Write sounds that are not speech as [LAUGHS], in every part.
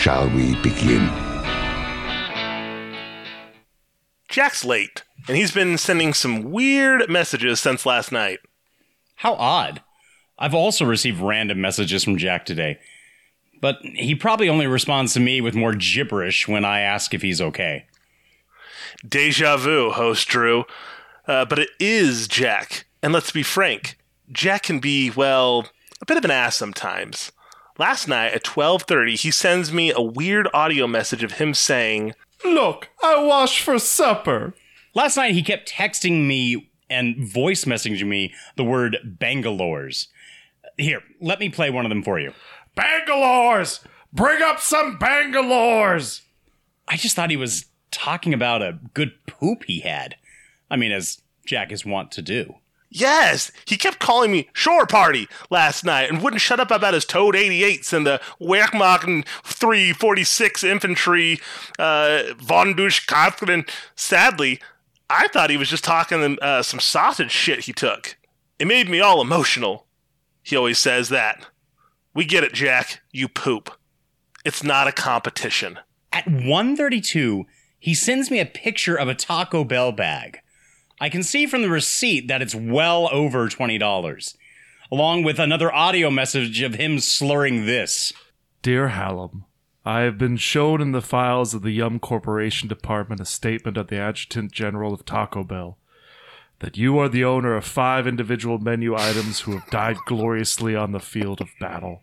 shall we begin? Jack's late, and he's been sending some weird messages since last night. How odd. I've also received random messages from Jack today. But he probably only responds to me with more gibberish when I ask if he's okay. Deja vu, host Drew. Uh, but it is Jack. And let's be frank, Jack can be, well, a bit of an ass sometimes. Last night at 12:30, he sends me a weird audio message of him saying, "Look, I washed for supper." Last night he kept texting me and voice messaging me the word Bangalores. Here, let me play one of them for you. Bangalores! Bring up some Bangalores! I just thought he was talking about a good poop he had. I mean, as Jack is wont to do. Yes, he kept calling me Shore Party last night and wouldn't shut up about his Toad 88s and the Wehrmacht 346 Infantry uh, von Buschkaften. Sadly, I thought he was just talking uh, some sausage shit he took. It made me all emotional. He always says that. We get it, Jack. You poop. It's not a competition. At 132, he sends me a picture of a Taco Bell bag. I can see from the receipt that it's well over $20, along with another audio message of him slurring this Dear Hallam, I have been shown in the files of the Yum Corporation Department a statement of the Adjutant General of Taco Bell that you are the owner of five individual menu items who have died gloriously on the field of battle.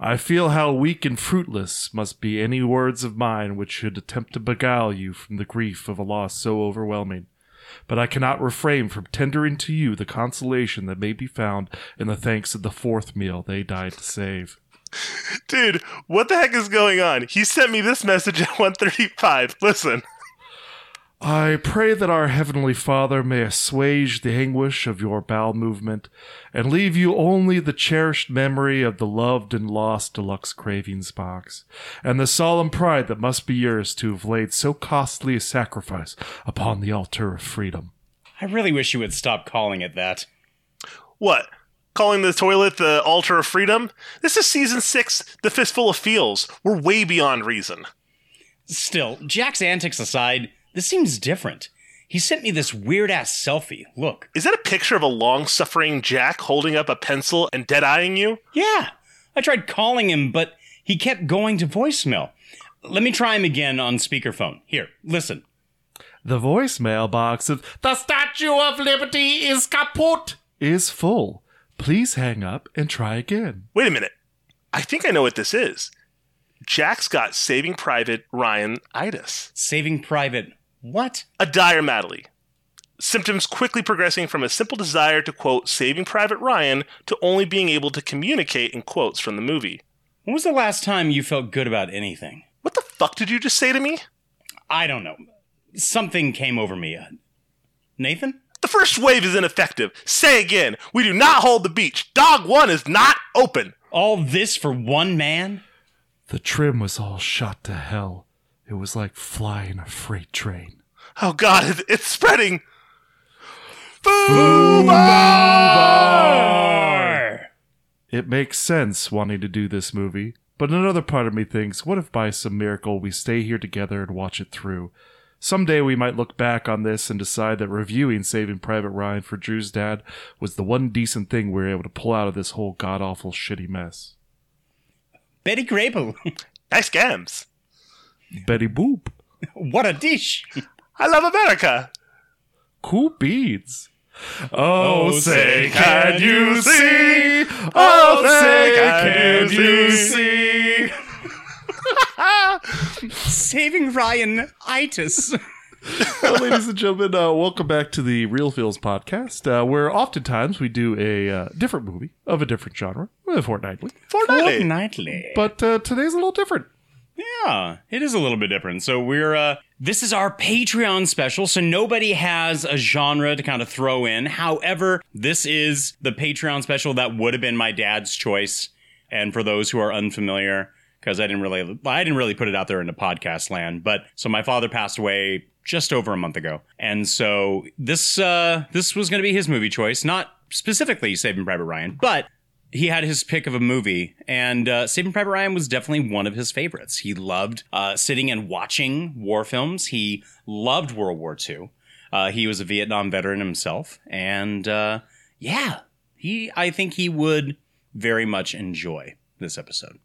I feel how weak and fruitless must be any words of mine which should attempt to beguile you from the grief of a loss so overwhelming. But I cannot refrain from tendering to you the consolation that may be found in the thanks of the fourth meal they died to save. Dude, what the heck is going on? He sent me this message at 135. Listen. I pray that our Heavenly Father may assuage the anguish of your bowel movement and leave you only the cherished memory of the loved and lost deluxe cravings box and the solemn pride that must be yours to have laid so costly a sacrifice upon the altar of freedom. I really wish you would stop calling it that. What? Calling the toilet the altar of freedom? This is season six, The Fistful of Feels. We're way beyond reason. Still, Jack's antics aside, this seems different. He sent me this weird ass selfie. Look. Is that a picture of a long suffering Jack holding up a pencil and dead eyeing you? Yeah. I tried calling him, but he kept going to voicemail. Let me try him again on speakerphone. Here, listen. The voicemail box of The Statue of Liberty is kaput is full. Please hang up and try again. Wait a minute. I think I know what this is. Jack's got Saving Private Ryan itis. Saving Private what? A dire malady. Symptoms quickly progressing from a simple desire to quote Saving Private Ryan to only being able to communicate in quotes from the movie. When was the last time you felt good about anything? What the fuck did you just say to me? I don't know. Something came over me. Uh, Nathan? The first wave is ineffective. Say again. We do not hold the beach. Dog one is not open. All this for one man? The trim was all shot to hell. It was like flying a freight train. Oh god, it's spreading! Fubar! It makes sense wanting to do this movie, but another part of me thinks, what if by some miracle we stay here together and watch it through? Someday we might look back on this and decide that reviewing Saving Private Ryan for Drew's dad was the one decent thing we were able to pull out of this whole god awful shitty mess. Betty Grable. [LAUGHS] nice gams. Betty Boop. [LAUGHS] what a dish. I love America. Cool beads. Oh, say, can you see? Oh, say, can you see? [LAUGHS] Saving Ryan itis. Well, ladies and gentlemen, uh, welcome back to the Reel Feels podcast, uh, where oftentimes we do a uh, different movie of a different genre, uh, fortnightly. Fortnightly. Nightly. But uh, today's a little different. Yeah, it is a little bit different. So we're uh this is our Patreon special, so nobody has a genre to kind of throw in. However, this is the Patreon special that would have been my dad's choice. And for those who are unfamiliar, because I didn't really I didn't really put it out there into podcast land, but so my father passed away just over a month ago. And so this uh this was gonna be his movie choice, not specifically Saving Private Ryan, but he had his pick of a movie, and uh, Saving Private Ryan was definitely one of his favorites. He loved uh, sitting and watching war films. He loved World War II. Uh, he was a Vietnam veteran himself, and uh, yeah, he. I think he would very much enjoy this episode.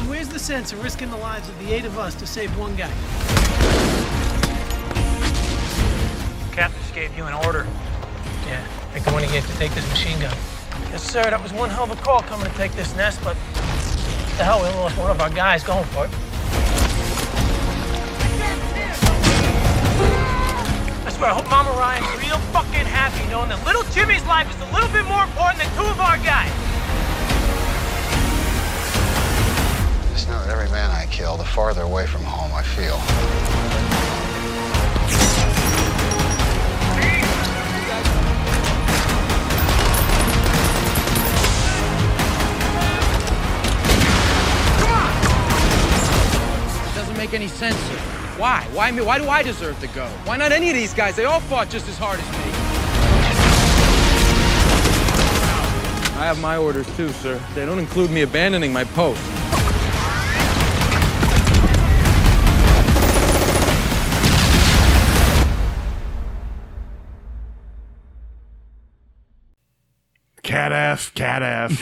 Mean, where's the sense of risking the lives of the eight of us to save one guy? Captain just gave you an order. Yeah, like the one he gave to take this machine gun. Yes, sir. That was one hell of a call coming to take this nest, but the hell, we lost one of our guys going for it. I swear, I hope Mama Ryan's real fucking happy knowing that little Jimmy's life is a little bit more important than two of our guys. Just know every man I kill, the farther away from home I feel. It doesn't make any sense here. Why? Why me? Why do I deserve to go? Why not any of these guys? They all fought just as hard as me. I have my orders too, sir. They don't include me abandoning my post. Cat F, cat F.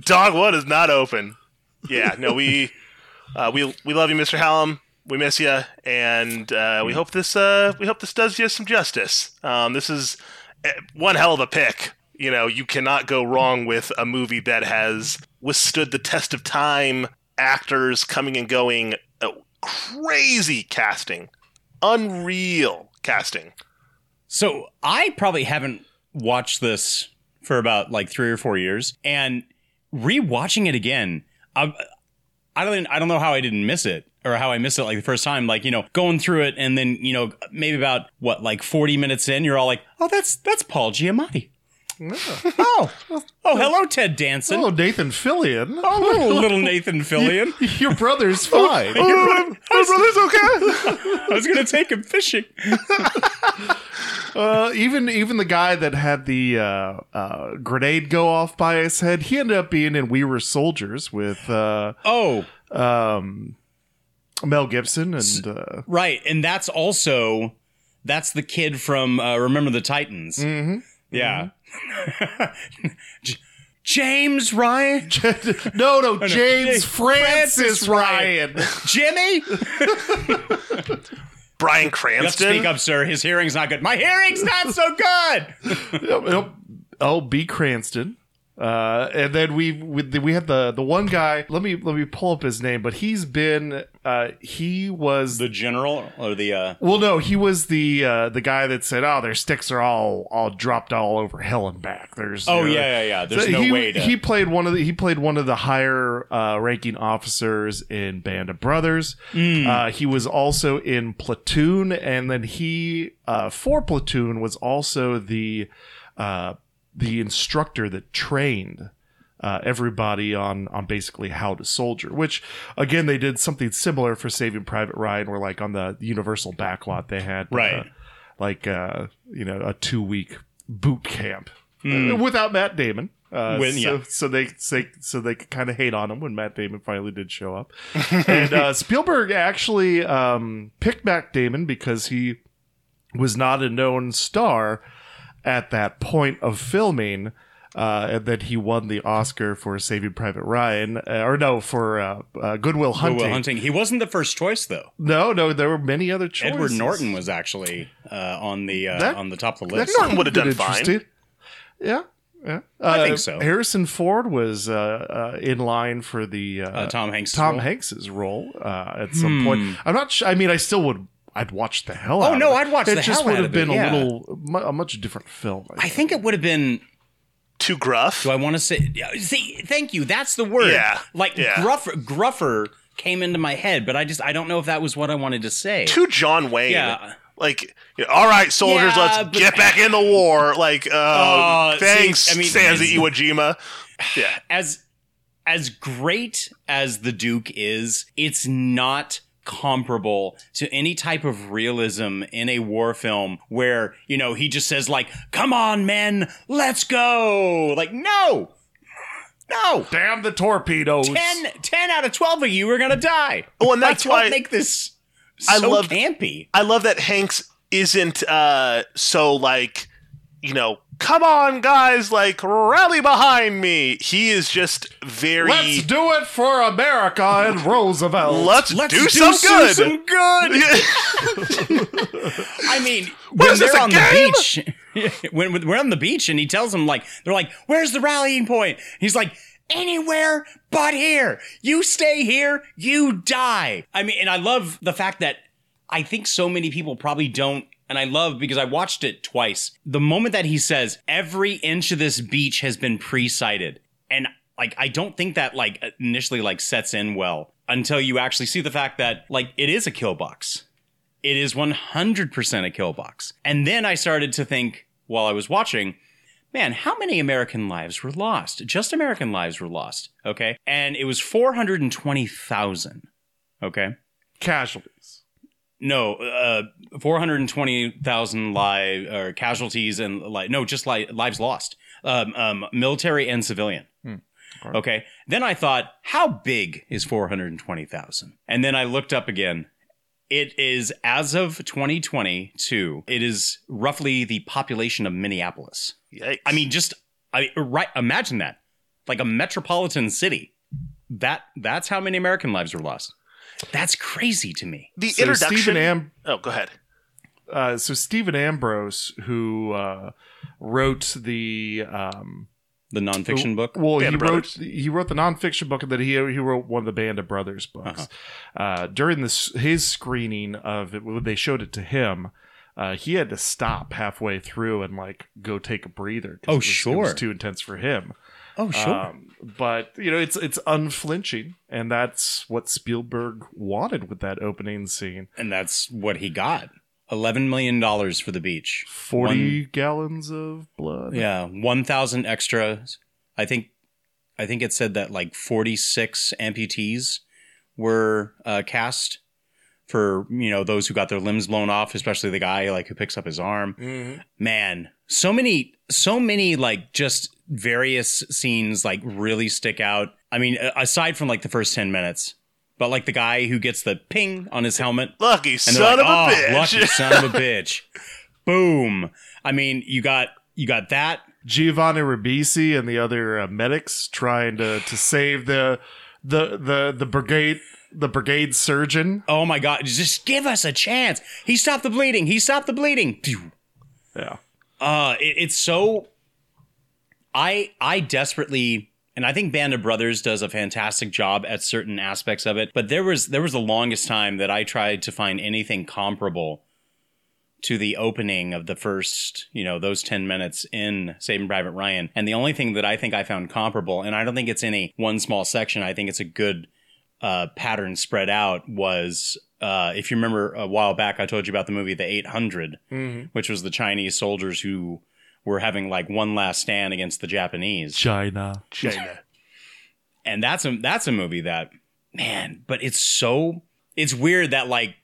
[LAUGHS] Dog One is not open. Yeah, no, we uh, we we love you, Mr. Hallam. We miss you, and uh, we hope this uh, we hope this does you some justice. Um, this is eh, one hell of a pick. You know, you cannot go wrong with a movie that has withstood the test of time. Actors coming and going, crazy casting, unreal casting. So I probably haven't watched this for about like three or four years, and rewatching it again, I, I don't I don't know how I didn't miss it or how I missed it like the first time. Like you know, going through it and then you know maybe about what like forty minutes in, you're all like, oh, that's that's Paul Giamatti. [LAUGHS] oh, oh, hello, Ted Danson. Hello, Nathan Fillion. Oh, little, [LAUGHS] little Nathan Fillion. Your brother's fine. [LAUGHS] Your brother's okay. I was gonna take him fishing. Uh, even even the guy that had the uh, uh, grenade go off by his head, he ended up being in We Were Soldiers with uh, oh um, Mel Gibson and uh, Right, and that's also that's the kid from uh, Remember the Titans. Mm-hmm. Yeah. [LAUGHS] J- James Ryan? [LAUGHS] no, no, no, James Francis Francis Ryan. [LAUGHS] Jimmy? Bryan You Cranston. speak up, sir. His hearing's not good. My hearing's not so good. Yep, yep. Oh, B. Cranston. Uh, and then we we, we had the the one guy. Let me let me pull up his name, but he's been uh, he was the general or the uh well, no, he was the uh, the guy that said, "Oh, their sticks are all all dropped all over hell and back." There's Oh, you know, yeah, yeah, yeah. There's no he, way to- He played one of the he played one of the higher uh, ranking officers in Band of Brothers. Mm. Uh, he was also in Platoon, and then he uh, for Platoon was also the uh, the instructor that trained uh, everybody on on basically how to soldier. Which again, they did something similar for Saving Private Ryan, where like on the Universal backlot they had Right. uh, like uh, you know a two week boot camp uh, without Matt Damon. Uh, When- so, yeah. so they say so they could kind of hate on him when Matt Damon finally did show up, [LAUGHS] and uh, Spielberg actually um, picked Matt Damon because he was not a known star at that point of filming. Uh, and then he won the Oscar for Saving Private Ryan, uh, or no, for uh, uh, Good Will Hunting. Good Will Hunting. He wasn't the first choice though. No, no, there were many other choices. Edward Norton was actually uh, on the uh, That- on the top of the that list. Norton would have done fine. Yeah, yeah. I think so. Harrison Ford was uh, uh, in line for the uh, Uh, Tom Hanks' Tom role? Hanks's role uh, at some Hmm. point. I'm not. Sh- I mean, I still would. I'd watch the hell Oh, out. no, of it. I'd watch it the just hell would out have of it, been a little, a much different film. I think it would have been too gruff. Do I want to say? See, thank you. That's the word. Yeah, like yeah. gruffer. Gruffer came into my head, but I just I don't know if that was what I wanted to say. To John Wayne. Yeah. Like, you know, all right, soldiers, Yeah, let's but- get back in the war. Like, uh, Uh, [LAUGHS] see, thanks, I mean, it's- Iwo Jima. Yeah. [SIGHS] as as great as the Duke is, it's not comparable to any type of realism in a war film where, you know, he just says like, "Come on, men, let's go." Like, no. No. Damn the torpedoes. 10, 10 out of 12 of you are going to die. Well, and Like, that's don't why make this I so love campy. I love that Hanks isn't uh so like, you know, come on guys, like rally behind me. He is just very Let's do it for America and [LAUGHS] Roosevelt. Let's, Let's do, do some some- good. some [LAUGHS] I mean, when is this, they're on game? the beach, [LAUGHS] when, when we're on the beach, and he tells them like, they're like, "Where's the rallying point?" He's like, "Anywhere but here. You stay here, you die." I mean, and I love the fact that I think so many people probably don't. And I love because I watched it twice. The moment that he says every inch of this beach has been pre-sighted, and like I don't think that like initially like sets in well until you actually see the fact that like it is a kill box. It is 100% a kill box. And then I started to think while I was watching, man, how many American lives were lost? Just American lives were lost. Okay. And it was 420,000. Okay. Casualties. No, uh, 420,000 live or casualties and like, no, just li- lives lost. Um, um, military and civilian. Okay. Then I thought, how big is 420,000? And then I looked up again. It is, as of 2022, it is roughly the population of Minneapolis. Yikes. I mean, just I right. Imagine that, like a metropolitan city. That that's how many American lives were lost. That's crazy to me. The So introduction. Stephen Am- oh, go ahead. uh, so Stephen Ambrose, who uh, wrote the um, The nonfiction book. Well, Band he wrote Brothers. he wrote the nonfiction book, and then he he wrote one of the Band of Brothers books. Uh-huh. Uh, during this his screening of it, when they showed it to him, uh, he had to stop halfway through and like go take a breather. Oh, it was, it sure. was too intense for him. Oh, sure. Um, but you know, it's it's unflinching, and that's what Spielberg wanted with that opening scene. and that's what he got. Eleven million dollars for the beach. Forty gallons of blood. Yeah, one thousand extras. I think. I think it said that like forty six amputees were uh, cast for you know those who got their limbs blown off, especially the guy like who picks up his arm. Man, so many, so many like just various scenes like really stick out. I mean, aside from like the first ten minutes. But like the guy who gets the ping on his helmet, [LAUGHS] Lucky and son like, of a "Oh, bitch." Lucky [LAUGHS] son of a bitch. Boom. I mean, you got you got that. Giovanni Ribisi and the other uh, medics trying to to save the the the the brigade the brigade surgeon. Oh my god, just give us a chance. He stopped the bleeding. He stopped the bleeding. Yeah. Uh it, it's so I I desperately and I think Band of Brothers does a fantastic job at certain aspects of it, but there was there was the longest time that I tried to find anything comparable to the opening of the first, you know, those 10 minutes in Saving Private Ryan. And the only thing that I think I found comparable, and I don't think it's any one small section, I think it's a good uh, pattern spread out, was uh, if you remember a while back, I told you about the movie The 800, Mhm. which was the Chinese soldiers who were having like one last stand against the Japanese. China. China. and that's a that's a movie that man, but it's so it's weird that like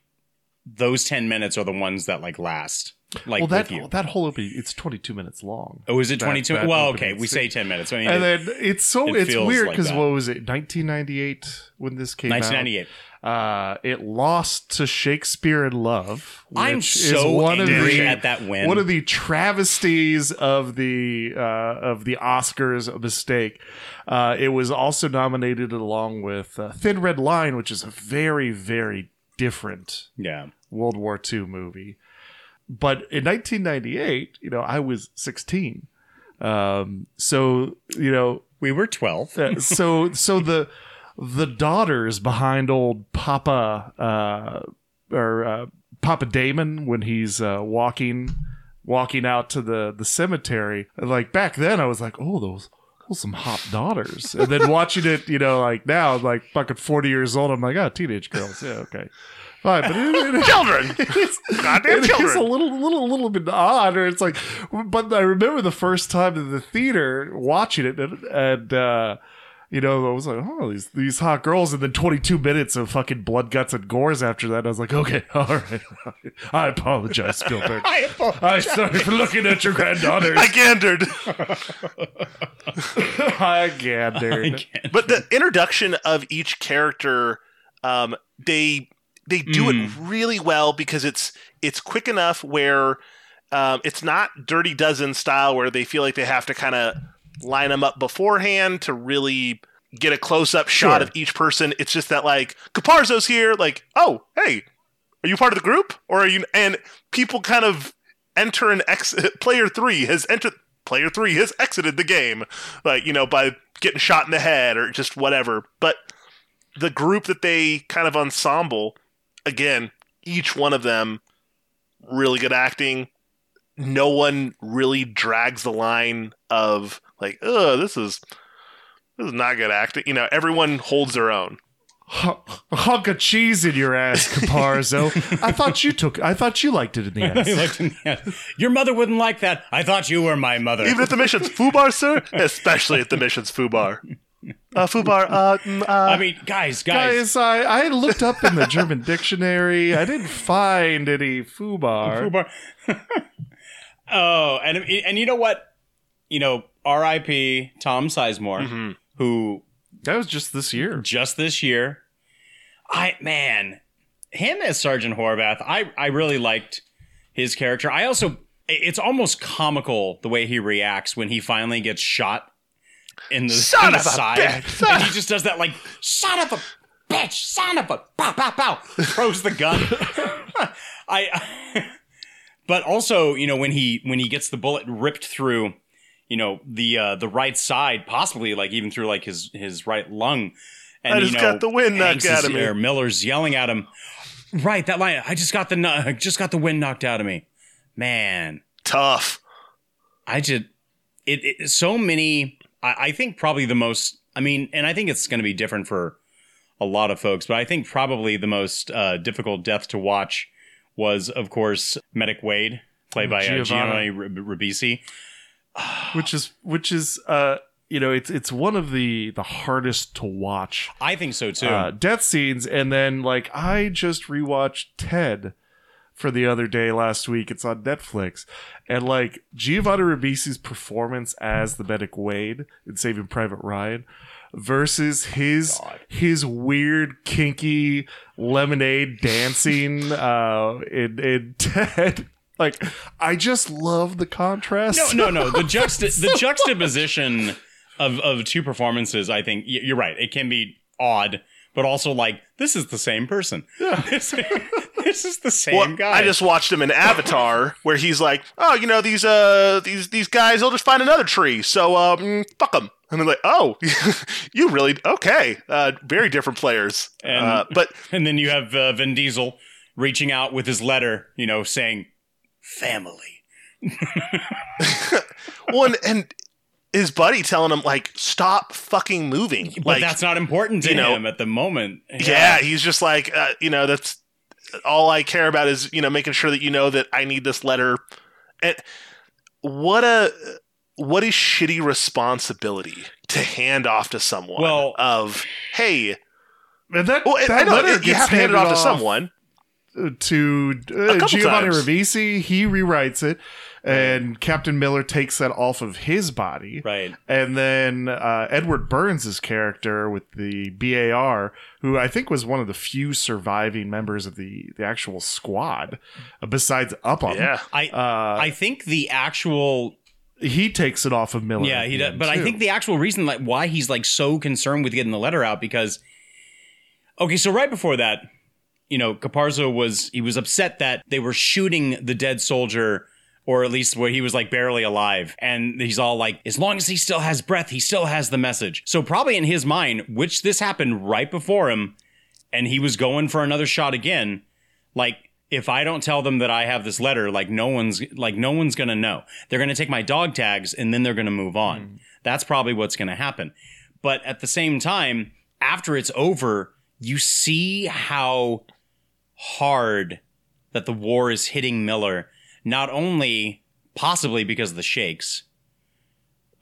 those 10 minutes are the ones that like last like well, that with you. that whole opening, it's 22 minutes long. Oh, is it 22? that well, okay, we say 10 minutes. I mean, and it- then it's so it it's weird because that. what was it 1998 when this came 1998. out uh it lost to shakespeare in love I'm so is one of angry the, at that win. one of the travesties of the uh of the oscars mistake uh it was also nominated along with uh, thin red line which is a very very different yeah world war ii movie. But in 1998 you know i was 16 um so you know we were 12 uh, [LAUGHS] so so the the daughters behind old papa uh or uh, papa damon when he's uh walking walking out to the the cemetery like back then i was like oh those those some hot daughters. And then watching it you know like now like fucking 40 years old i'm like oh teenage girls. Yeah okay fine but it, it, [LAUGHS] Children! [LAUGHS] it's, Goddamn it is children! a little little little bit odd or it's like but i remember the first time in the theater watching it and, and uh you know, I was like, oh, these these hot girls, and then 22 minutes of fucking blood, guts, and gores after that. I was like, okay, [LAUGHS] all right, I apologize, Spielberg. I apologize. I'm sorry for looking at your granddaughters. I gandered. I gandered. but the introduction of each character, um, they they do it really well because it's it's quick enough where um, it's not Dirty Dozen style where they feel like they have to kind of line them up beforehand to really get a close up shot Sure. of each person. It's just that like Caparzo's here, like oh hey, are you part of the group or are you? And people kind of enter and exit. [LAUGHS] Player three has entered. Player three has exited the game, like you know, by getting shot in the head or just whatever. But the group that they kind of ensemble, again, each one of them, really good acting. No one really drags the line of like, oh, this is this is not good acting. You know, everyone holds their own. A hunk of cheese in your ass, Caparzo. I thought you took. I thought you liked it in the [LAUGHS] ass. He in the eye. Your mother wouldn't like that. I thought you were my mother. Even at the mission's foobar, sir, especially at the mission's foobar. Uh, foobar. Uh, mm, uh, I mean, guys, guys, Guys, I, I looked up in the German dictionary. I didn't find any foobar. Fubar. [LAUGHS] oh, and and you know what? You know, R.I.P. Tom Sizemore, who That was just this year. just this year. I man, him as Sergeant Horvath, I I really liked his character. I also it's almost comical the way he reacts when he finally gets shot in the, Son in the a side, bitch. [LAUGHS] and he just does that like son of a bitch, son of a pow pow pow, throws the gun. [LAUGHS] I, [LAUGHS] but also you know when he when he gets the bullet ripped through, you know the uh, the right side, possibly like even through like his his right lung. And, I you just know, got the wind knocked out of me. there, Miller's yelling at him. Right, that line. I just got the I just got the wind knocked out of me. Man, tough. I just it, it so many. I, I think probably the most. I mean, and I think it's going to be different for a lot of folks, but I think probably the most uh, difficult death to watch was, of course, Medic Wade, played by uh, Giovanni. Ribisi. [SIGHS] which is which is uh you know it's it's one of the the hardest to watch I think so too. uh, death scenes and then like i just rewatched ted for the other day last week it's on netflix and like giovanni ribisi's performance as the medic wade in saving private ryan versus his his weird kinky lemonade dancing [LAUGHS] uh in, in [LAUGHS] ted like i just love the contrast no, no, no. The [LAUGHS] juxta- the juxtaposition of of two performances. I think you're right. It can be odd, but also like this is the same person. Yeah. [LAUGHS] this, this is the same Well, guy. I just watched him in Avatar, [LAUGHS] where he's like, "Oh, you know these uh these these guys, they'll just find another tree, so um fuck them." And I'm like, "Oh, [LAUGHS] you really okay? Uh, very different players." and uh, but and then you have uh, Vin Diesel reaching out with his letter, you know, saying family. well, and, and his buddy telling him like, "Stop fucking moving." But like, that's not important to you know, him at the moment. yeah, he's just like, uh, you know, that's all I care about is you know making sure that you know that I need this letter. And what a what a shitty responsibility to hand off to someone. Well- of hey, And that, Well, I that know, letter you gets have to hand it handed off to someone. To uh, couple Giovanni times. Ribisi, he rewrites it, and Captain Miller takes that off of his body. Right. And then uh, Edward Burns' character with the BAR, who I think was one of the few surviving members of the, the actual squad, uh, besides Upham. Yeah. I Uh, I think the actual he takes it off of Miller. yeah he does, end, but I think the actual reason like why he's like so concerned with getting the letter out because okay so right before that you know Caparzo was he was upset that they were shooting the dead soldier or at least where he was like barely alive and he's all like as long as he still has breath he still has the message so probably in his mind which this happened right before him and he was going for another shot again like if I don't tell them that I have this letter, like no one's like no one's gonna know. They're gonna take my dog tags and then they're gonna move on. Hmm. That's probably what's gonna happen. But at the same time, after it's over, you see how hard that the war is hitting Miller. Not only possibly because of the shakes.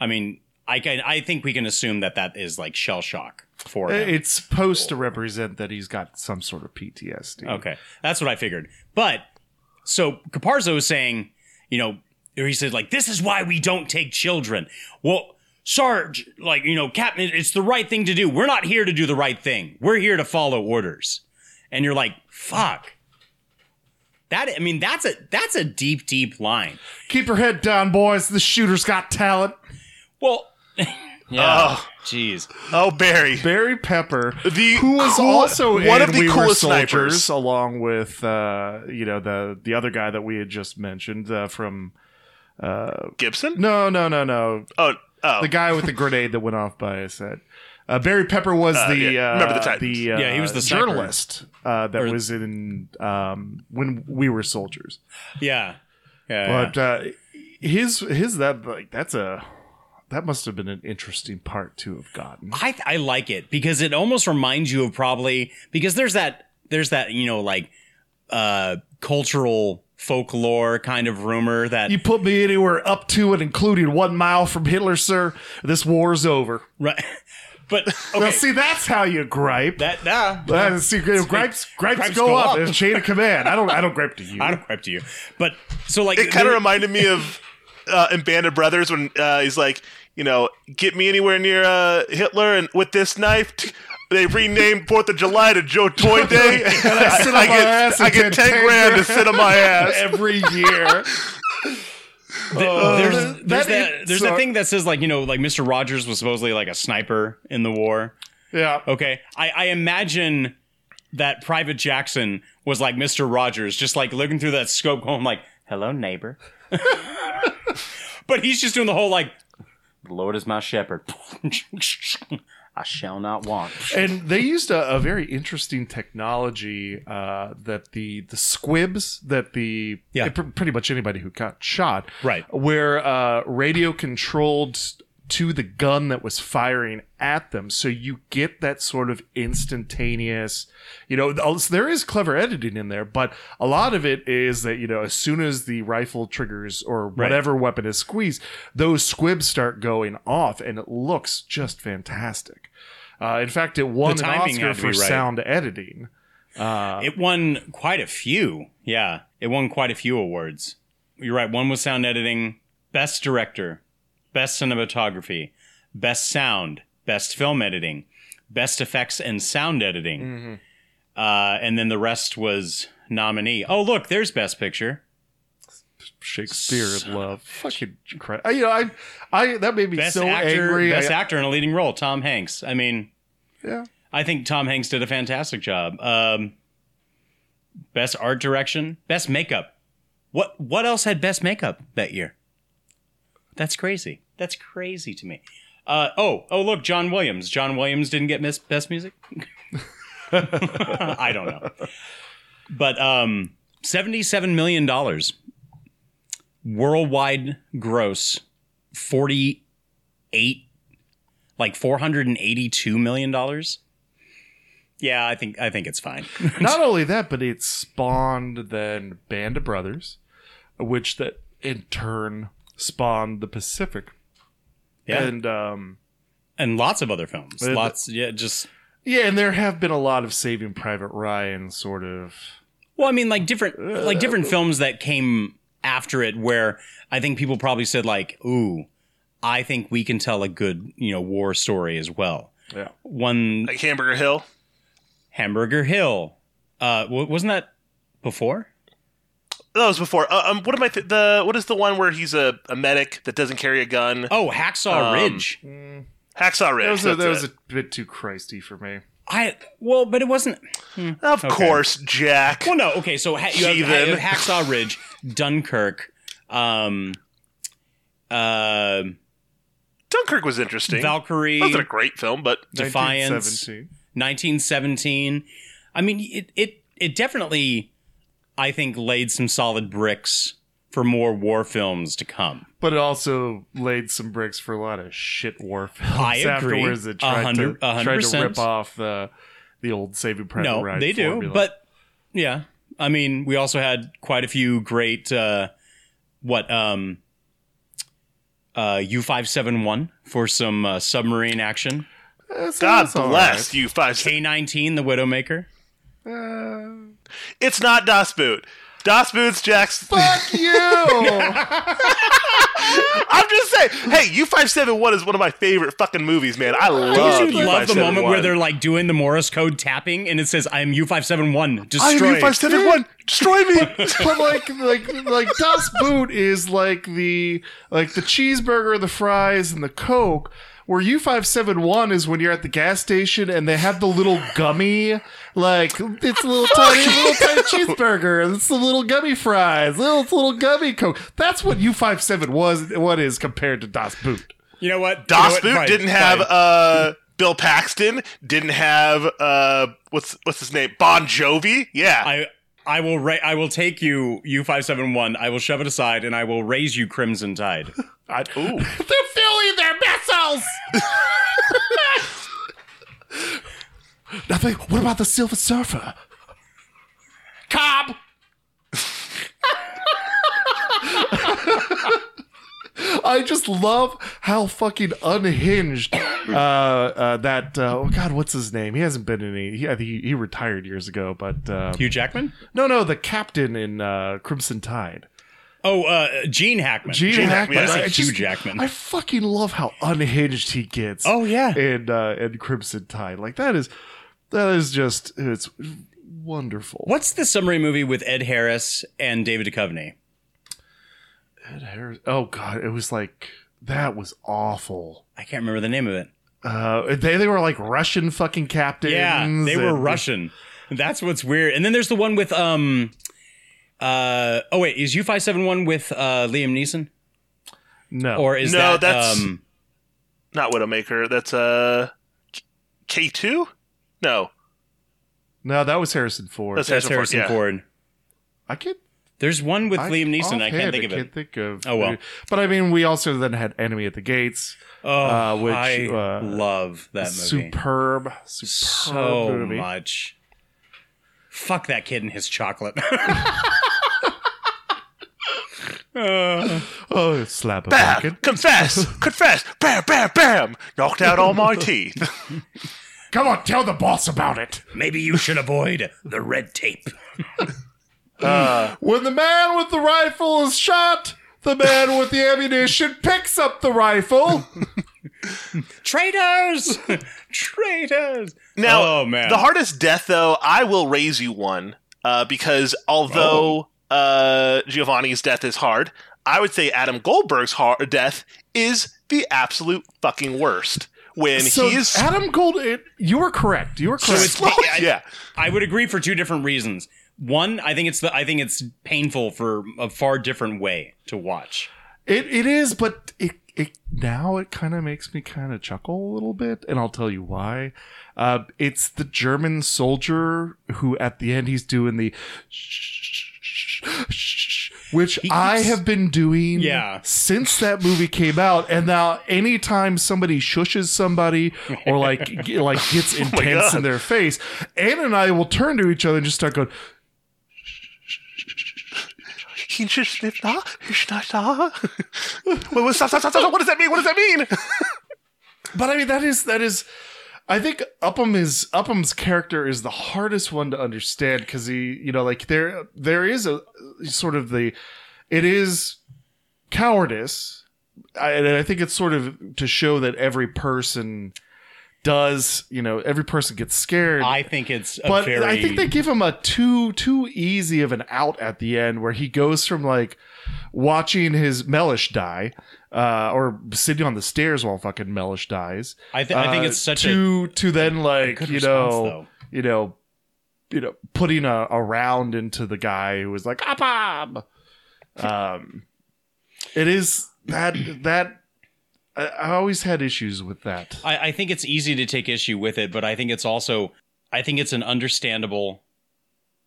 I mean, I can I think we can assume that that is like shell shock for uh, him. It's supposed to represent that he's got some sort of PTSD. Okay, that's what I figured. But so Caparzo is saying, you know, or he says like, this is why we don't take children. Well, Sarge, like you know, Captain, it's the right thing to do. We're not here to do the right thing. We're here to follow orders. And you're like, fuck. That I mean, that's a that's a deep, deep line. Keep your head down, boys. The shooter's got talent. Well, [LAUGHS] yeah, jeez. Oh, Barry. Barry Pepper, The who was cool- also one of the We coolest Soldiers, snipers. along with uh, you know the the other guy that we had just mentioned uh, from uh, Gibson. no no no no Oh, oh. the guy with the grenade that went off by his head. Uh, Barry Pepper was Uh, the yeah. uh, Remember the Titans. the uh, Yeah, he was the sniper. journalist uh, that Or- was in um, when we were soldiers. Yeah, yeah. But uh, his his that like that's a that must have been an interesting part to have gotten. I I like it because it almost reminds you of probably because there's that there's that you know like uh cultural folklore kind of rumor that You put me anywhere up to and including one mile from Hitler, sir. This war's over. right [LAUGHS] but [LAUGHS] Now, okay see, that's how you gripe. that nah, Uh, see, gripes, gripes, gripes go, go up. up. It's chain of command. I don't. I don't gripe to you. [LAUGHS] I don't gripe to you but so like it kind of reminded me of uh, in Band of Brothers when uh, he's like, you know, get me anywhere near uh, Hitler, and with this knife, t- they renamed Fourth of July to Joe Toye Day. [LAUGHS] I sit on I my ass get, I get ten grand to sit on my ass. every year. There's Uh, there's that that, is- there's that thing that says like you know like Mr. Rogers was supposedly like a sniper in the war Yeah. Okay. I, I imagine that Private Jackson was like Mr. Rogers, just like looking through that scope, going like, hello, neighbor. [LAUGHS] but he's just doing the whole like, the Lord is my shepherd. [LAUGHS] I shall not want. And they used a, a very interesting technology uh, that the the squibs that the Yeah. pr- pretty much anybody who got shot Right. where uh, radio controlled to the gun that was firing at them, so you get that sort of instantaneous. You know, there is clever editing in there, but a lot of it is that you know as soon as the rifle triggers or whatever weapon is squeezed, those squibs start going off, and it looks just fantastic. Uh, in fact, it won an Oscar for right. sound editing. Uh, It won quite a few. Yeah. It won quite a few awards. You're right. One was sound editing, best director, best cinematography, best sound, best film editing, best effects and sound editing. Mm-hmm. Uh, and then the rest was nominee. Oh, look, there's best picture. Shakespeare in love, fucking incredible. You know, I, I that made me Best so actor, angry. best I- actor in a leading role, Tom Hanks. I mean, yeah. I think Tom Hanks did a fantastic job. Um, best art direction, best makeup. What what else had best makeup that year? That's crazy. That's crazy to me. Uh, oh, oh, look, John Williams. John Williams didn't get best music. [LAUGHS] I don't know, but um, seventy-seven million dollars worldwide gross, forty-eight, like four hundred and eighty-two million dollars. Yeah, I think I think it's fine. [LAUGHS] Not only that, but it spawned then Band of Brothers, which that in turn spawned the Pacific. Yeah. And um and lots of other films. Uh, lots, yeah, just yeah, and there have been a lot of Saving Private Ryan sort of Well, I mean, like different, like different films that came after it, where I think people probably said like, "Ooh, I think we can tell a good, you know, war story as well." Yeah. One like Hamburger Hill. Hamburger Hill. Uh, wasn't that before? That was before. Uh, um, what am I? Th- the what is the one where he's a, a medic that doesn't carry a gun? Oh, Hacksaw Um, Ridge. Hacksaw Ridge. that was a, that was a bit too Christy for me. I well, but it wasn't. hmm, Of okay. course, Jack. Well, no. Okay, so ha- you have, Heathen. you have Hacksaw Ridge, Dunkirk, um, uh, Dunkirk was interesting. Valkyrie, wasn't a great film, but Defiance, 1917. 1917. I mean, it it it definitely, I think, laid some solid bricks for more war films to come. But it also laid some bricks for a lot of shit war [LAUGHS] films I agree. afterwards that A tried, hundred- to, a hundred tried to rip off the the old Saving Private no, Ryan they do, formula. but yeah, I mean, we also had quite a few great uh, what um, uh, U five seven one for some uh, submarine action. That's- God bless right. you. Five. K nineteen, the Widowmaker. It's not Das Boot. Das Boot's Jack's. [LAUGHS] Fuck you! [LAUGHS] I'm just saying. Hey, U five seven one is one of my favorite fucking movies, man. I love. Don't you love the moment where they're like doing the Morse code tapping and it says "I'm U five seven one I am. U five seven one. Destroy me. [LAUGHS] but like like like Das Boot is like the like the cheeseburger, the fries, and the Coke. Where U five seven one is when you're at the gas station and they have the little gummy, like it's a little tiny little tiny cheeseburger, it's the little gummy fries, little it's a little gummy Coke. That's what U five seven was. What is compared to Das Boot? You know what? Das You know what? Boot Fine, didn't have fine. uh Bill Paxton. Didn't have uh what's what's his name? Bon Jovi. Yeah. I I will ra- I will take you U five seven one. I will shove it aside and I will raise you Crimson Tide. [LAUGHS] I, Ooh. [LAUGHS] They're filling their vessels. [LAUGHS] Nothing. What about the Silver Surfer? Cobb. I just love how fucking unhinged [COUGHS] uh, uh, that. Uh, oh God, what's his name? He hasn't been in any. He, I think he, he retired years ago, but um, Hugh Jackman? no, no, the captain in uh, Crimson Tide. Oh, uh, Gene Hackman. Gene, Gene Hackman. Hackman, Hugh Jackman. I fucking love how unhinged he gets. Oh, yeah. and uh, in Crimson Tide. Like that is that is just it's wonderful. What's the summary movie with Ed Harris and David Duchovny? Ed Harris? Oh god, it was like that was awful. I can't remember the name of it. Uh, they they were like Russian fucking captains. Yeah, they were and- Russian. That's what's weird. And then there's the one with um uh oh wait, is U five seven one with uh Liam Neeson? No, Or is No, that that's- um Not Widowmaker. That's uh K two. No, no, that was Harrison Ford. That's that's Harrison Harrison Ford, Ford. I can't. There's one with I- Liam Neeson. I can't think of I it. can't think of. Oh, well. But I mean, we also then had Enemy at the Gates. Oh, uh, which I uh, love that movie superb, superb so movie. much. Fuck that kid and his chocolate. Uh, [LAUGHS] Oh, slap a bam, bucket. confess, [LAUGHS] confess, bam, bam, bam, knocked out all my teeth. [LAUGHS] Come on, tell the boss about it. maybe you should avoid the red tape. When the man with the rifle is shot, the man with the ammunition picks up the rifle. [LAUGHS] Traitors! [LAUGHS] Traitors! Now, oh man, the hardest death, though, I will raise you one uh, because although uh, Giovanni's death is hard, I would say Adam Goldberg's hard death is the absolute fucking worst. When so he is, Adam Gold, it, you are correct. You were So correct. it's I- [LAUGHS] yeah, I would agree for two different reasons. One, I think it's the I think it's painful for a far different way to watch. It it is, but it it now it kind of makes me kind of chuckle a little bit, and I'll tell you why. Uh, it's the German soldier who, at the end, he's doing the. Which He I have been doing Yeah. since that movie came out, and now anytime somebody shushes somebody or like g- [LAUGHS] like gets intense God. in their face, Anne and I will turn to each other and just start going, he what does that mean? What does that mean? [LAUGHS] But I mean, that is that is. I think Upham is Upham's character is the hardest one to understand because he, you know, like there there is a sort of the, it is cowardice, I, and I think it's sort of to show that every person does, you know, every person gets scared. I think it's a but very. I think they give him a too too easy of an out at the end where he goes from like watching his Mellish die, uh, or sitting on the stairs while fucking Mellish dies. I thi- I think uh, it's such to to then like you know though. you know you know putting a, a round into the guy who was like Upham. Um, it is that that I, I always had issues with that. I, I think it's easy to take issue with it, but I think it's also I think it's an understandable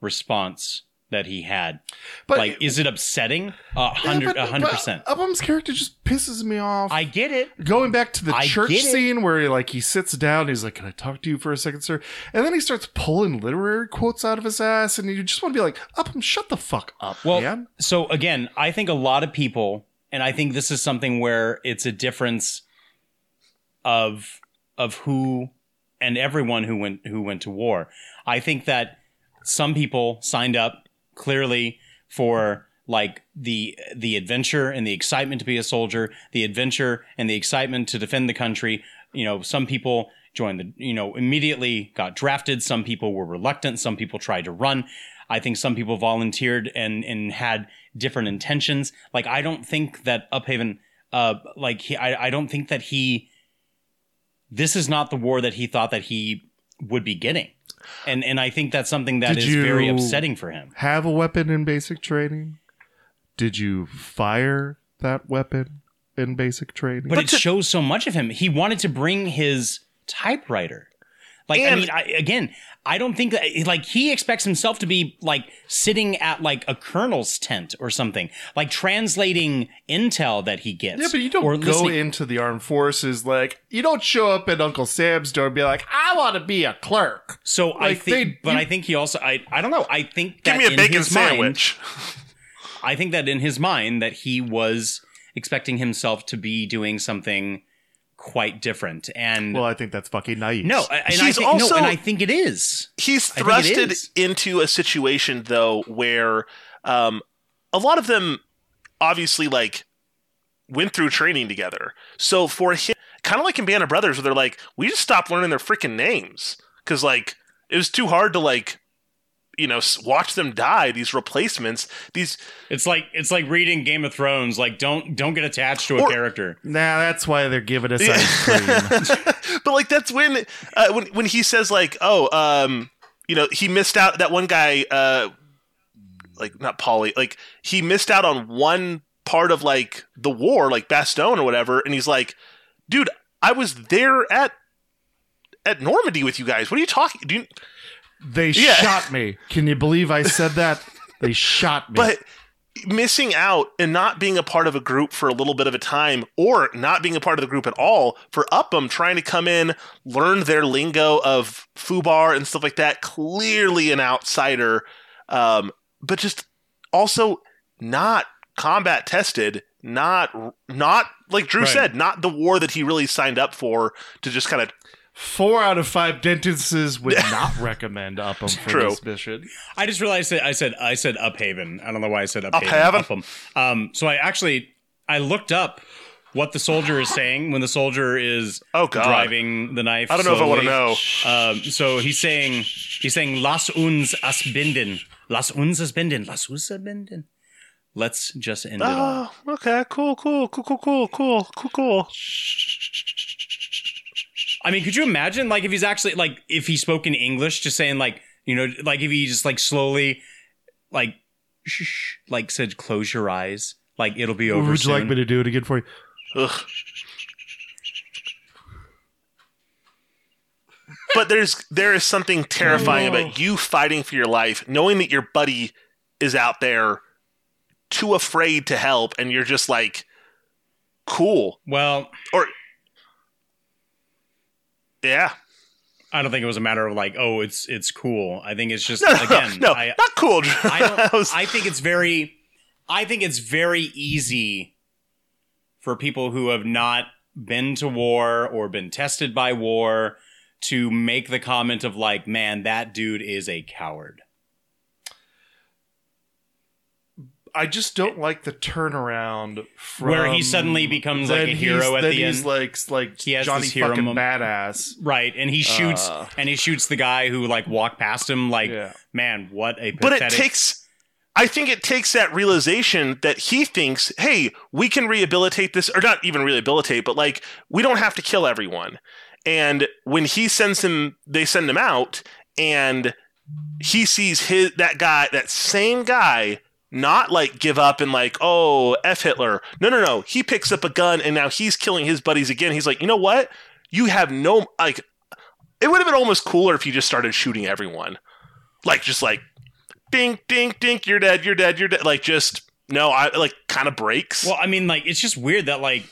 response that he had. But- like, is it upsetting? A hundred, a hundred percent. Upham's character just pisses me off. I get it. Going back to the I church scene where he, like he sits down, he's like, "Can I talk to you for a second, sir?" And then he starts pulling literary quotes out of his ass, and you just want to be like, "Upham, shut the fuck up, Well, man." so again, I think a lot of people, and I think this is something where it's a difference of of who and everyone who went who went to war. I think that some people signed up clearly for like the the adventure and the excitement to be a soldier, the adventure and the excitement to defend the country. You know, some people joined the you know immediately got drafted. Some people were reluctant. Some people tried to run. I think some people volunteered and and had different intentions. Like I don't think that Uphaven, uh, like he, I I don't think that he. This is not the war that he thought that he would be getting, and and I think that's something that Did is very upsetting for him. Have a weapon in basic training? Did you fire that weapon in basic training? But, it shows so much of him. He wanted to bring his typewriter. Like I mean, I, again, I don't think that eh, like he expects himself to be like sitting at like a colonel's tent or something, like translating intel that he gets. yeah, but you don't or go listening- into the armed forces like you don't show up at Uncle Sam's door and be like, "I want to be a clerk." So I think, they- but you- I think he also, I, I don't know. I think Give that me a bacon his mind- sandwich. [LAUGHS] I think that in his mind that he was expecting himself to be doing something quite different, and Well, I think that's fucking naive. no, and I He's think, also- no, and I think it is. He's I thrusted is. into a situation though where um, a lot of them obviously like went through training together. So for him, kind of like in Band of Brothers, where they're like, we just stopped learning their freaking names because like it was too hard to like you know watch them die. These replacements, these It's like it's like reading Game of Thrones. Like don't don't get attached to a Or- character. Nah, that's why they're giving us ice cream. [LAUGHS] but like that's when uh, when when he says like oh um you know he missed out that one guy uh like not Polly like he missed out on one part of like the war like Bastogne or whatever and he's like dude I was there at at Normandy with you guys what are you talking do you, They Yeah. shot me. Can you believe I said that? They shot me. but missing out and not being a part of a group for a little bit of a time or not being a part of the group at all for Upham trying to come in, learn their lingo of Fubar and stuff like that, clearly an outsider, um, but just also not combat tested, not not like Drew Right. said, not the war that he really signed up for to just kind of Four out of five dentists would [LAUGHS] not recommend Upham for True. this mission. I just realized that I said I said Uphaven. I don't know why I said Uphaven. Uphaven? Upham. Um, so I actually I looked up what the soldier is saying when the soldier is Oh, God. driving the knife. I don't know if I wanna slowly. Um, so he's saying he's saying Las uns as binden. Las uns as binden. Las uns as binden. Let's just end it all. Oh, okay, cool, cool, cool, cool, cool, cool, cool, cool. I mean, could you imagine like if he's actually like if he spoke in English, just saying like you know like if he just like slowly like shh, like said close your eyes, like it'll be over. Would you like me to do it again for you? Ugh. but there's there is something terrifying about oh. you fighting for your life, knowing that your buddy is out there too afraid to help, and you're just like, cool. Well, or yeah, I don't think it was a matter of like, oh, it's it's cool. I think it's just [LAUGHS] No, again, no, I, not cool. I [LAUGHS] don't. I think it's very, I think it's very easy for people who have not been to war or been tested by war to make the comment of like, man, that dude is a coward. I just don't like the turnaround from Where he suddenly becomes, like, a hero he's- at then the he's end. like like He has Johnny this hero fucking moment. badass. Right, and he shoots Uh, and he shoots the guy who like walked past him like, man, what a But it takes. I think it takes that realization that he thinks, hey, we can rehabilitate this, or not even rehabilitate, but like, we don't have to kill everyone. And when he sends him, they send him out, and he sees his that guy, that same guy, not like give up and like, oh, F Hitler. No, no, no. He picks up a gun and now he's killing his buddies again. He's like, you know what? You have no like. It would have been almost cooler if he just started shooting everyone, like just like, dink, dink, dink. You're dead. You're dead. You're dead. Like just no. I like kind of breaks. Well, I mean, like it's just weird that like,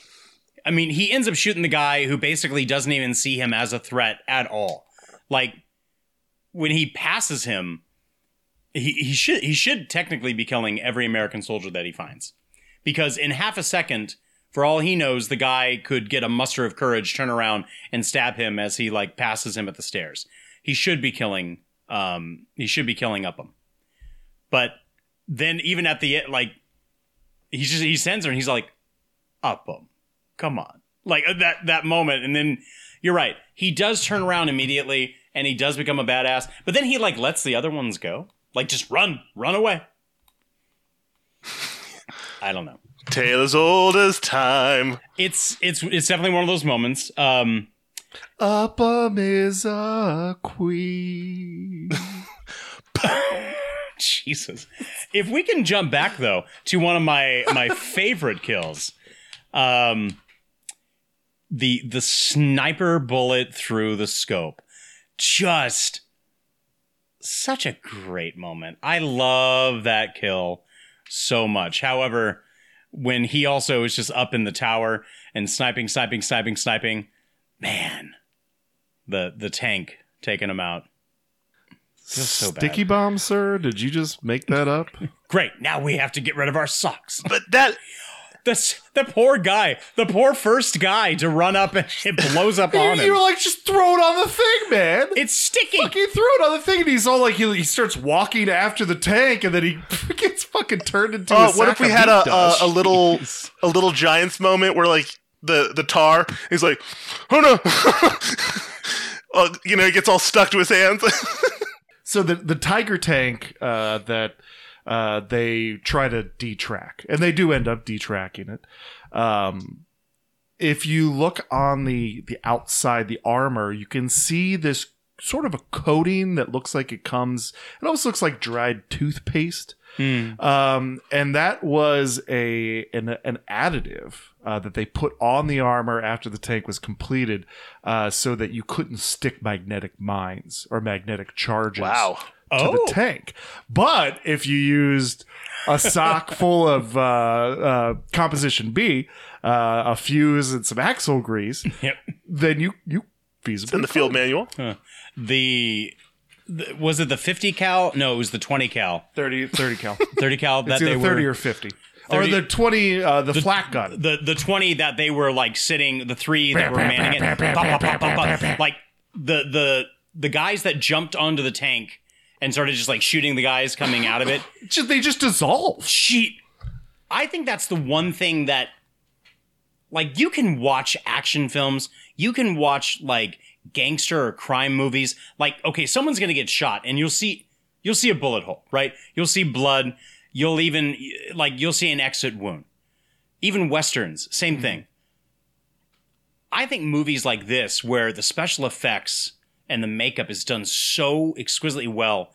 I mean, he ends up shooting the guy who basically doesn't even see him as a threat at all. Like when he passes him, he, he should he should technically be killing every American soldier that he finds, because in half a second, for all he knows, the guy could get a muster of courage, turn around, and stab him as he like passes him at the stairs. He should be killing. Um, he should be killing Upham, but then even at the like he's just he sends her and he's like, Upham, come on, like uh, that that moment, and then you're right. He does turn around immediately and he does become a badass, but then he like lets the other ones go, like just run, run away. [LAUGHS] I don't know. Tale as old as time. It's it's it's definitely one of those moments. Um, Up Upham is a queen. [LAUGHS] Jesus. If we can jump back though to one of my my [LAUGHS] favorite kills, um, the the sniper bullet through the scope, just such a great moment. I love that kill so much. However, when he also is just up in the tower and sniping, sniping, sniping, sniping, man, the the tank taking him out. Just so bad. Sticky bomb, sir? Did you just make that up? Great. Now we have to get rid of our socks. But that That's the poor guy, the poor first guy to run up and [LAUGHS] it blows up on you, him. you were like, just throw it on the thing, man. It's sticky. Fucking throw it on the thing, and he's all like, he, he starts walking after the tank, and then he [LAUGHS] gets fucking turned into. Oh, a what if we had a, a a little [LAUGHS] a little Giants moment where like the the tar he's like, oh no, oh, you know, he gets all stuck to his hands. So the the tiger tank uh, that uh, they try to detrack, and they do end up detracking it. Um, if you look on the the outside, the armor, you can see this sort of a coating that looks like it comes. It almost looks like dried toothpaste. Um, and that was a an, an additive uh, that they put on the armor after the tank was completed, uh, so that you couldn't stick magnetic mines or magnetic charges Wow. To Oh. the tank. But if you used a sock [LAUGHS] full of uh, uh, composition B, uh, a fuse, and some axle grease, Yep. then you you feasibly in the field manual. The, the was it the 50 cal? No, it was the 20 cal. 30, 30 cal. [LAUGHS] 30 cal that it's they 30 were or 50. 30 or the 20, uh, the, flat gun. the the 20 that they were like sitting the three that were manning it like the the the guys that jumped onto the tank and started just like shooting the guys coming out of it [LAUGHS] Just, they just dissolve. she I think that's the one thing that like you can watch action films, you can watch like gangster or crime movies. Like okay, someone's to get shot and you'll see you'll see a bullet hole, right? You'll see blood, you'll even like you'll see an exit wound. Even westerns, same mm-hmm. thing. I think movies like this where the special effects and the makeup is done so exquisitely well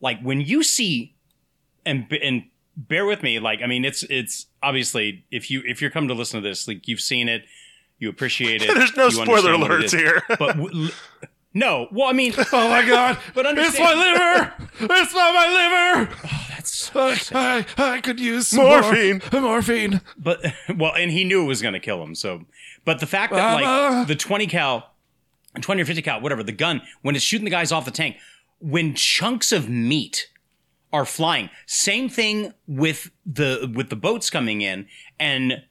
like when you see and and bear with me like i mean it's it's obviously if you if you're coming to listen to this like you've seen it you appreciate it [LAUGHS] There's no spoiler understand what it alerts here. but w- no well i mean [LAUGHS] Oh my god! but it's understand my liver! It's not my liver! Oh, that's I, I, I could use Morphine. More, morphine. but [LAUGHS] well and he knew it was going to kill him so but the fact that like Uh-huh. the 20 cal 20 or 50 cal whatever the gun when it's shooting the guys off the tank when chunks of meat are flying same thing with the with the boats coming in and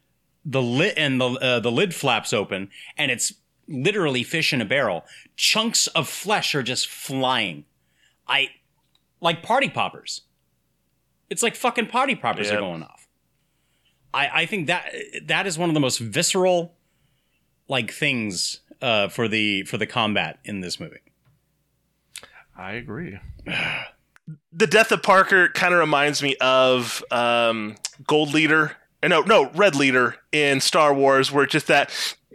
the lid and the uh, the lid flaps open, and it's literally fish in a barrel. Chunks of flesh are just flying. I like party poppers. It's like fucking party poppers Yep. are going off. I I think that that is one of the most visceral like things uh, for the for the combat in this movie. I agree. the death of Parker kind of reminds me of um, Gold Leader. uh, No, no, Red Leader in Star Wars, where just that,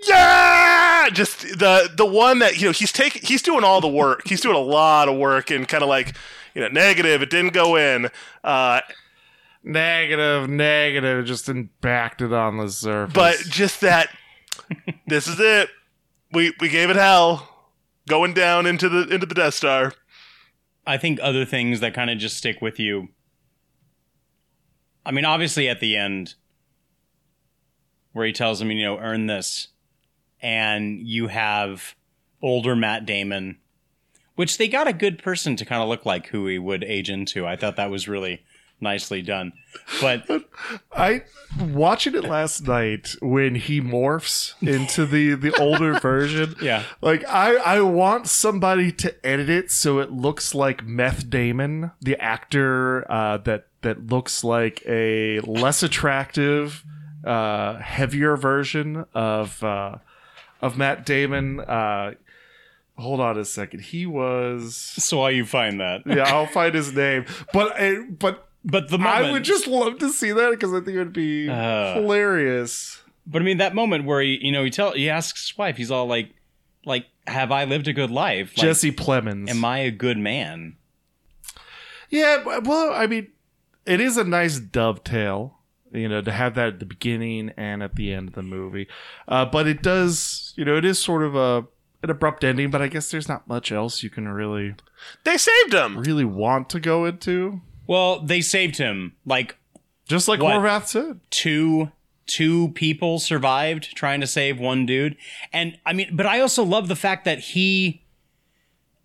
yeah, just the the one that you know he's taking, he's doing all the work. He's doing a lot of work and kind of like you know negative. It didn't go in. Uh, Negative, negative, just impacted it on the surface. but just that, this is it. We we gave it hell, going down into the into the Death Star. I think other things that kind of just stick with you. I mean, obviously at the end, where he tells him, you know, earn this, and you have older Matt Damon, which they got a good person to kind of look like who he would age into. I thought that was really nicely done. But I watching it last night when he morphs into the the older [LAUGHS] version. Yeah. Like I I want somebody to edit it so it looks like Meth Damon, the actor uh, that that looks like a less attractive, uh, heavier version of uh, of Matt Damon. Uh, hold on a second. He was. So while you find that, yeah, I'll find his name. But I, but but the I would just love to see that because I think it would be Uh, hilarious. But I mean, that moment where he, you know, he tell he asks his wife, he's all like, like, have I lived a good life? Like, Jesse Plemons. Am I a good man? Yeah, well, I mean, it is a nice dovetail, you know, to have that at the beginning and at the end of the movie. Uh, but it does, you know, it is sort of a an abrupt ending. But I guess there's not much else you can really They saved him. really want to go into. Well, they saved him. Like Just like What? Horvath said. two two people survived trying to save one dude. And I mean, but I also love the fact that he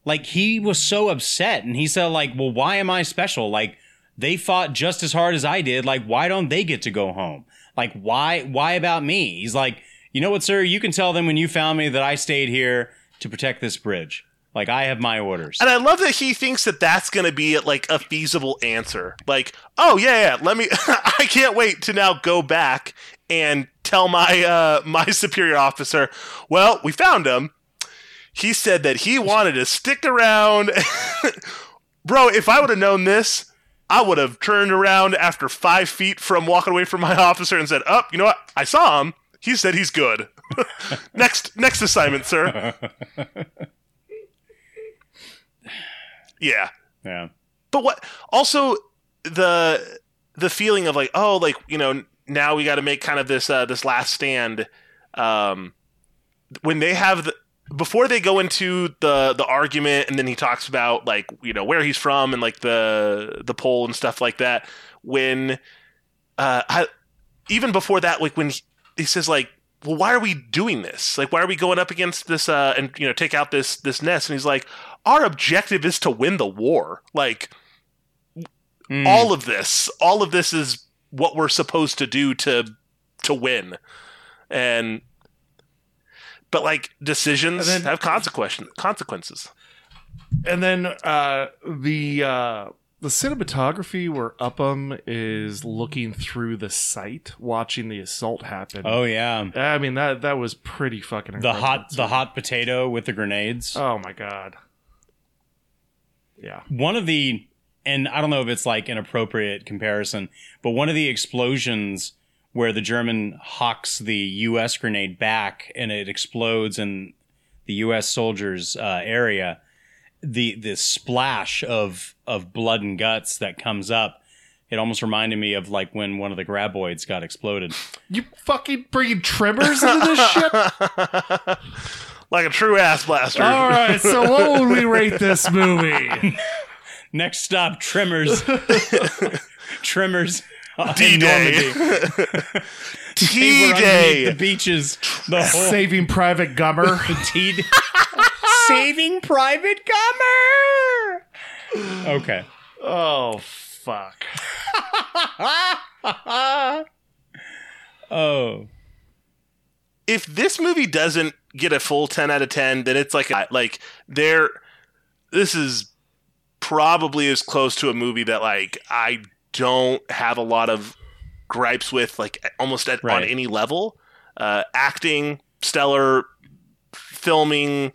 like he was so upset and he said like, "Well, why am I special? Like they fought just as hard as I did. Like why don't they get to go home? Like why why about me?" He's like, "You know what, sir? You can tell them when you found me that I stayed here to protect this bridge. Like I have my orders." And I love that he thinks that that's going to be like a feasible answer. Like, oh yeah, yeah, let me. [LAUGHS] I can't wait to now go back and tell my uh, [LAUGHS] my superior officer. Well, we found him. He said that he wanted to stick around. [LAUGHS] Bro, if I would have known this, I would have turned around after five feet from walking away from my officer and said, "Up, you know what? I saw him. He said he's good. next, next assignment, sir." Yeah. Yeah. But what also the the feeling of like oh like you know now we got to make kind of this uh, this last stand um when they have the before they go into the the argument and then he talks about like you know where he's from and like the the poll and stuff like that when uh I, even before that like when he, he says like well why are we doing this like why are we going up against this uh and you know take out this this nest and he's like our objective is to win the war like all of this all of this is what we're supposed to do to to win and but like decisions then- have consequence consequences And then uh, the uh, the cinematography where Upham is looking through the site, watching the assault happen. Oh yeah. I mean that that was pretty fucking The incredible. hot the hot potato with the grenades. Oh my god. Yeah. one of the and I don't know if it's like an appropriate comparison, but one of the explosions where the German hawks the U.S. grenade back and it explodes in the U.S. soldiers' uh, area, the the splash of of blood and guts that comes up, it almost reminded me of like when one of the graboids got exploded. You fucking bringing tremors into this shit? [LAUGHS] like a true ass blaster All right, so what would we rate this movie? [LAUGHS] Next stop, Tremors. [LAUGHS] Tremors. on D-Day. Normandy. D-Day. [LAUGHS] They were underneath The beaches. The whole Saving Private Gummer. The T- Saving Private Gummer. Okay. Oh fuck. oh. if this movie doesn't get a full 10 out of 10, then it's like a, like there this is probably as close to a movie that like I don't have a lot of gripes with like almost at, on any level. Uh acting, stellar filming,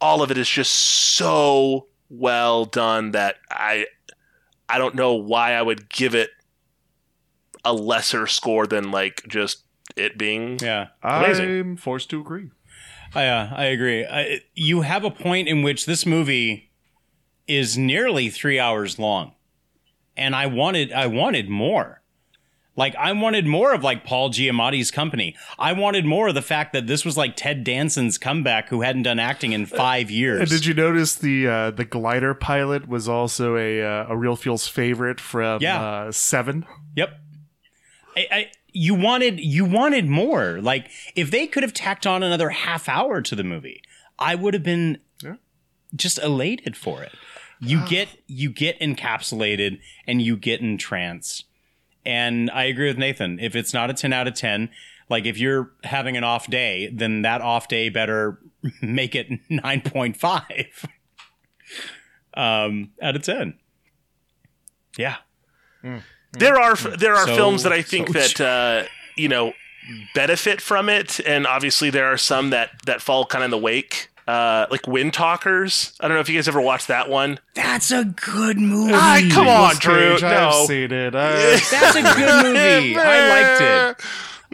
all of it is just so well done that I I don't know why I would give it a lesser score than like just it being Yeah. amazing. I'm forced to agree. I, uh, I agree. I, you have a point in which this movie is nearly three hours long, and I wanted I wanted more. Like I wanted more of like Paul Giamatti's company. I wanted more of the fact that this was like Ted Danson's comeback, who hadn't done acting in five [LAUGHS] years. And did you notice the uh, the glider pilot was also a uh, a Reel Feels favorite from Yeah. uh, Seven? Yep. I, I you wanted you wanted more. Like if they could have tacked on another half hour to the movie, I would have been just elated for it. You [SIGHS] get you get encapsulated and you get entranced. And I agree with Nathan. If it's not a 10 out of 10, like if you're having an off day, then that off day better [LAUGHS] make it [LAUGHS] 9.5 [LAUGHS] um out of 10. Yeah. There are there are So- films that I think so that [LAUGHS] uh, you know benefit from it, and obviously there are some that that fall kind of in the wake. Uh, like Wind Talkers. I don't know if you guys ever watched that one. That's a good movie. Ah, come on, Drew. No, I've seen it. [LAUGHS] Uh, That's a good [LAUGHS] movie. I liked it.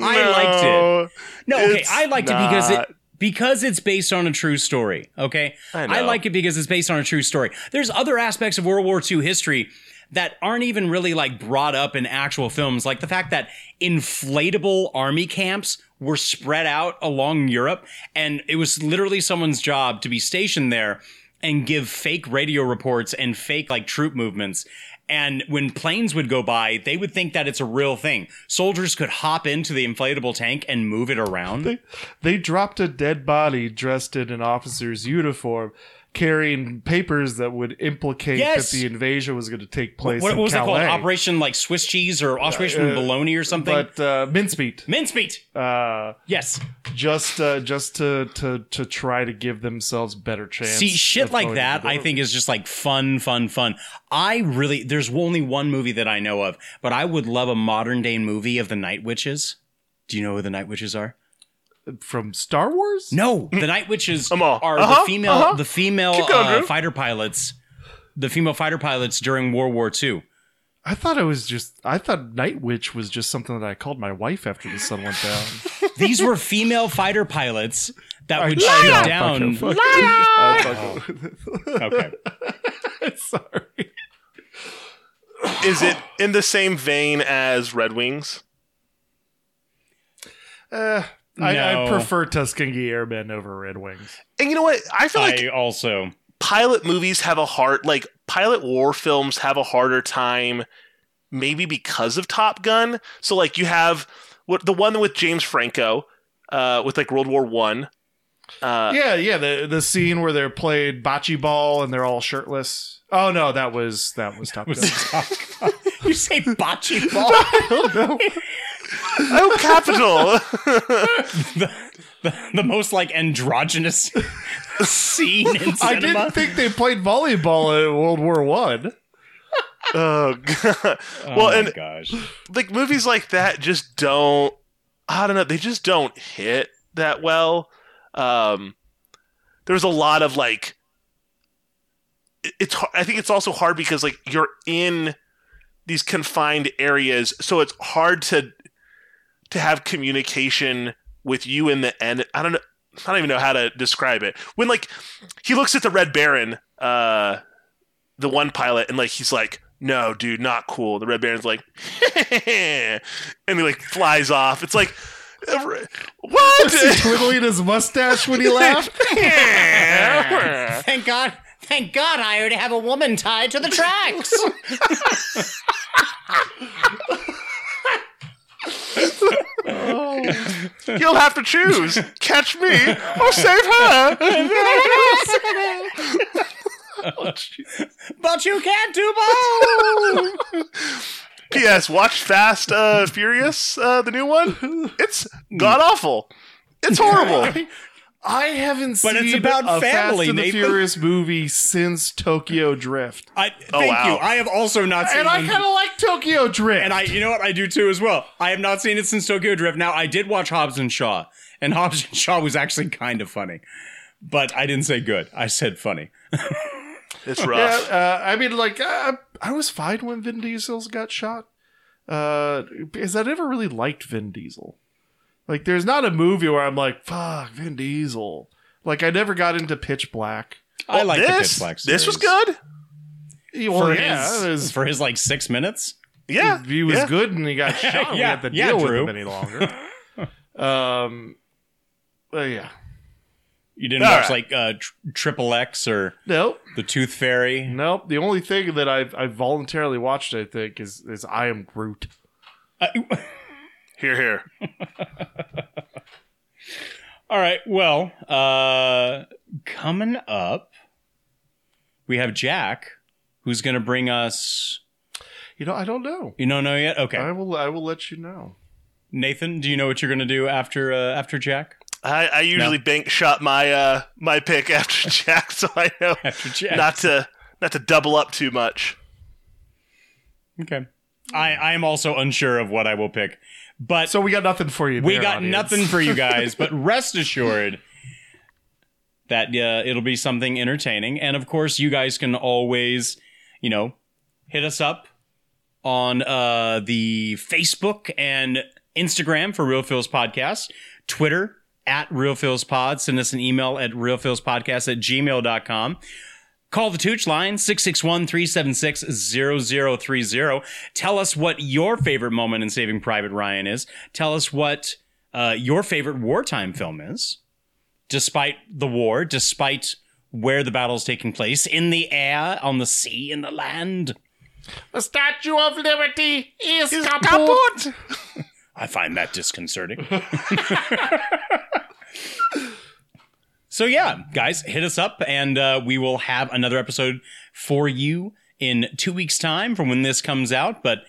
I liked it. No, okay, I liked it because it because it's based on a true story. Okay, I know. like it because it's based on a true story. There's other aspects of World War II history that aren't even really like brought up in actual films, like the fact that inflatable army camps were spread out along Europe, and it was literally someone's job to be stationed there and give fake radio reports and fake like troop movements. And when planes would go by, they would think that it's a real thing. Soldiers could hop into the inflatable tank and move it around. They, they dropped a dead body dressed in an officer's uniform, carrying papers that would implicate Yes. that the invasion was going to take place what, what was it called? Operation like Swiss cheese or Operation Uh, bologna or something? But uh, mincemeat. Mincemeat. Uh, yes. Just uh, just to, to to try to give themselves better chance. See, shit like that, I think is just like fun, fun, fun. I really, there's only one movie that I know of, but I would love a modern day movie of the Night Witches. Do you know who the Night Witches are? From Star Wars? No, the Night Witches all- are uh-huh, the female, uh-huh. the female going, uh, fighter pilots, the female fighter pilots during World War II. I thought it was just. I thought Night Witch was just something that I called my wife after the sun went down. [LAUGHS] These were female fighter pilots that would shoot [LAUGHS] I- down. fucking- Oh. Okay. [LAUGHS] Sorry. Is it in the same vein as Red Wings? Uh, I, No. I prefer Tuskegee Airmen over Red Wings. And you know what? I feel like I also pilot movies have a hard like pilot war films have a harder time maybe because of Top Gun. So like you have what the one with James Franco uh with like World War 1. Uh yeah, yeah. The the scene where they're playing bocce ball and they're all shirtless. Oh no, that was that was Top Gun. [LAUGHS] you say bocce [LAUGHS] ball. [LAUGHS] oh capital. [LAUGHS] the, the, the most like androgynous [LAUGHS] scene in cinema. I didn't think they played volleyball in World War One. oh god. [LAUGHS] Oh well my and gosh. like movies like that just don't I don't know, they just don't hit that well. Um there's a lot of like it's har- I think it's also hard because like you're in these confined areas so it's hard to to have communication with you in the end. I don't know I don't even know how to describe it. When like he looks at the Red Baron uh the one pilot and like he's like no dude not cool the red baron's like [LAUGHS] and he like flies off it's like what Was he twiddling his mustache when he laughed? [LAUGHS] [LAUGHS] Thank God. Thank God I already have a woman tied to the tracks. [LAUGHS] you'll have to choose. Catch me or save her. [LAUGHS] But you can't do both. ps watch fast uh furious uh the new one? It's god awful. It's horrible. [LAUGHS] I haven't But seen it's about a family, Fast and the Nathan. Furious movie since Tokyo Drift. I Oh, thank wow. you. I have also not seen And I kind of like Tokyo Drift. And I, you know what, I do too as well. I have not seen it since Tokyo Drift. Now, I did watch Hobbs and Shaw, and [LAUGHS] Hobbs and Shaw was actually kind of funny, but I didn't say good. I said funny. [LAUGHS] It's yeah, rough. uh, I mean, like, uh, I was fine when Vin Diesel's got shot. Uh, because I never really liked Vin Diesel. Like, there's not a movie where I'm like, fuck, Vin Diesel. Like, I never got into Pitch Black. I like the Pitch Black this was good. Yeah, Well, for yeah, his was- for his like six minutes. Yeah, he was yeah. good and he got [LAUGHS] shot. and we Yeah, had to yeah, deal with him any longer. [LAUGHS] um, but yeah, You didn't All watch right. like uh, Triple X or nope, The Tooth Fairy. nope. The only thing that I've I've voluntarily watched, I think, is is I Am Groot. [LAUGHS] Here, here. [LAUGHS] All right. Well, uh, coming up, we have Jack, who's going to bring us. You know, I don't know. You don't know yet? Okay. I will I will let you know. Nathan, do you know what you're going to do after uh, after Jack? I, I usually bank shot my uh my pick [LAUGHS] after Jack, so I know [LAUGHS] After Jack. not to not to double up too much. Okay. I I am also unsure of what I will pick, but So we got nothing for you. we there, got audience. nothing for you [LAUGHS] guys. but rest assured that uh, it'll be something entertaining, and of course, you guys can always, you know, hit us up on uh, the Facebook and Instagram for Reel Feels Podcast, Twitter at Reel Feels Pod. Send us an email at reelfeelspodcast at gmail.com. Call the Tucc line, 661-376-0030. Tell us what your favorite moment in Saving Private Ryan is. Tell us what uh, your favorite wartime film is, despite the war, despite where the battle's taking place, in the air, on the sea, in the land. The Statue of Liberty is, kaput. [LAUGHS] I find that disconcerting. [LAUGHS] so yeah, guys, hit us up, and uh, we will have another episode for you in two weeks' time from when this comes out. But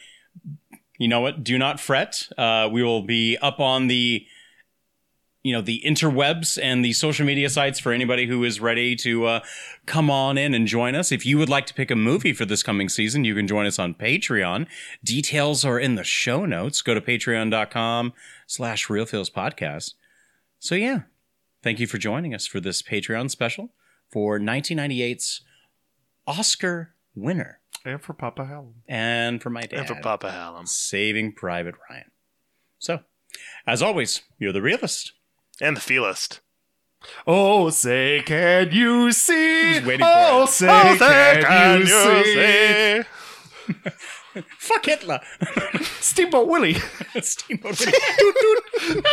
you know what? Do not fret. Uh, we will be up on the you know the interwebs and the social media sites for anybody who is ready to uh, come on in and join us if you would like to pick a movie for this coming season you can join us on patreon details are in the show notes go to patreon.com slash reelfeels podcast so yeah thank you for joining us for this patreon special for 1998's oscar winner And for Papa Helen. and for my dad And for Papa Hallam. saving private ryan so as always you're the realist And the feelist. Oh, say, can you see? Waiting for oh, it? say, Oh, say, can, you, see? say? [LAUGHS] fuck hitler [LAUGHS] Steamboat Willie. [LAUGHS] Steamboat Willie.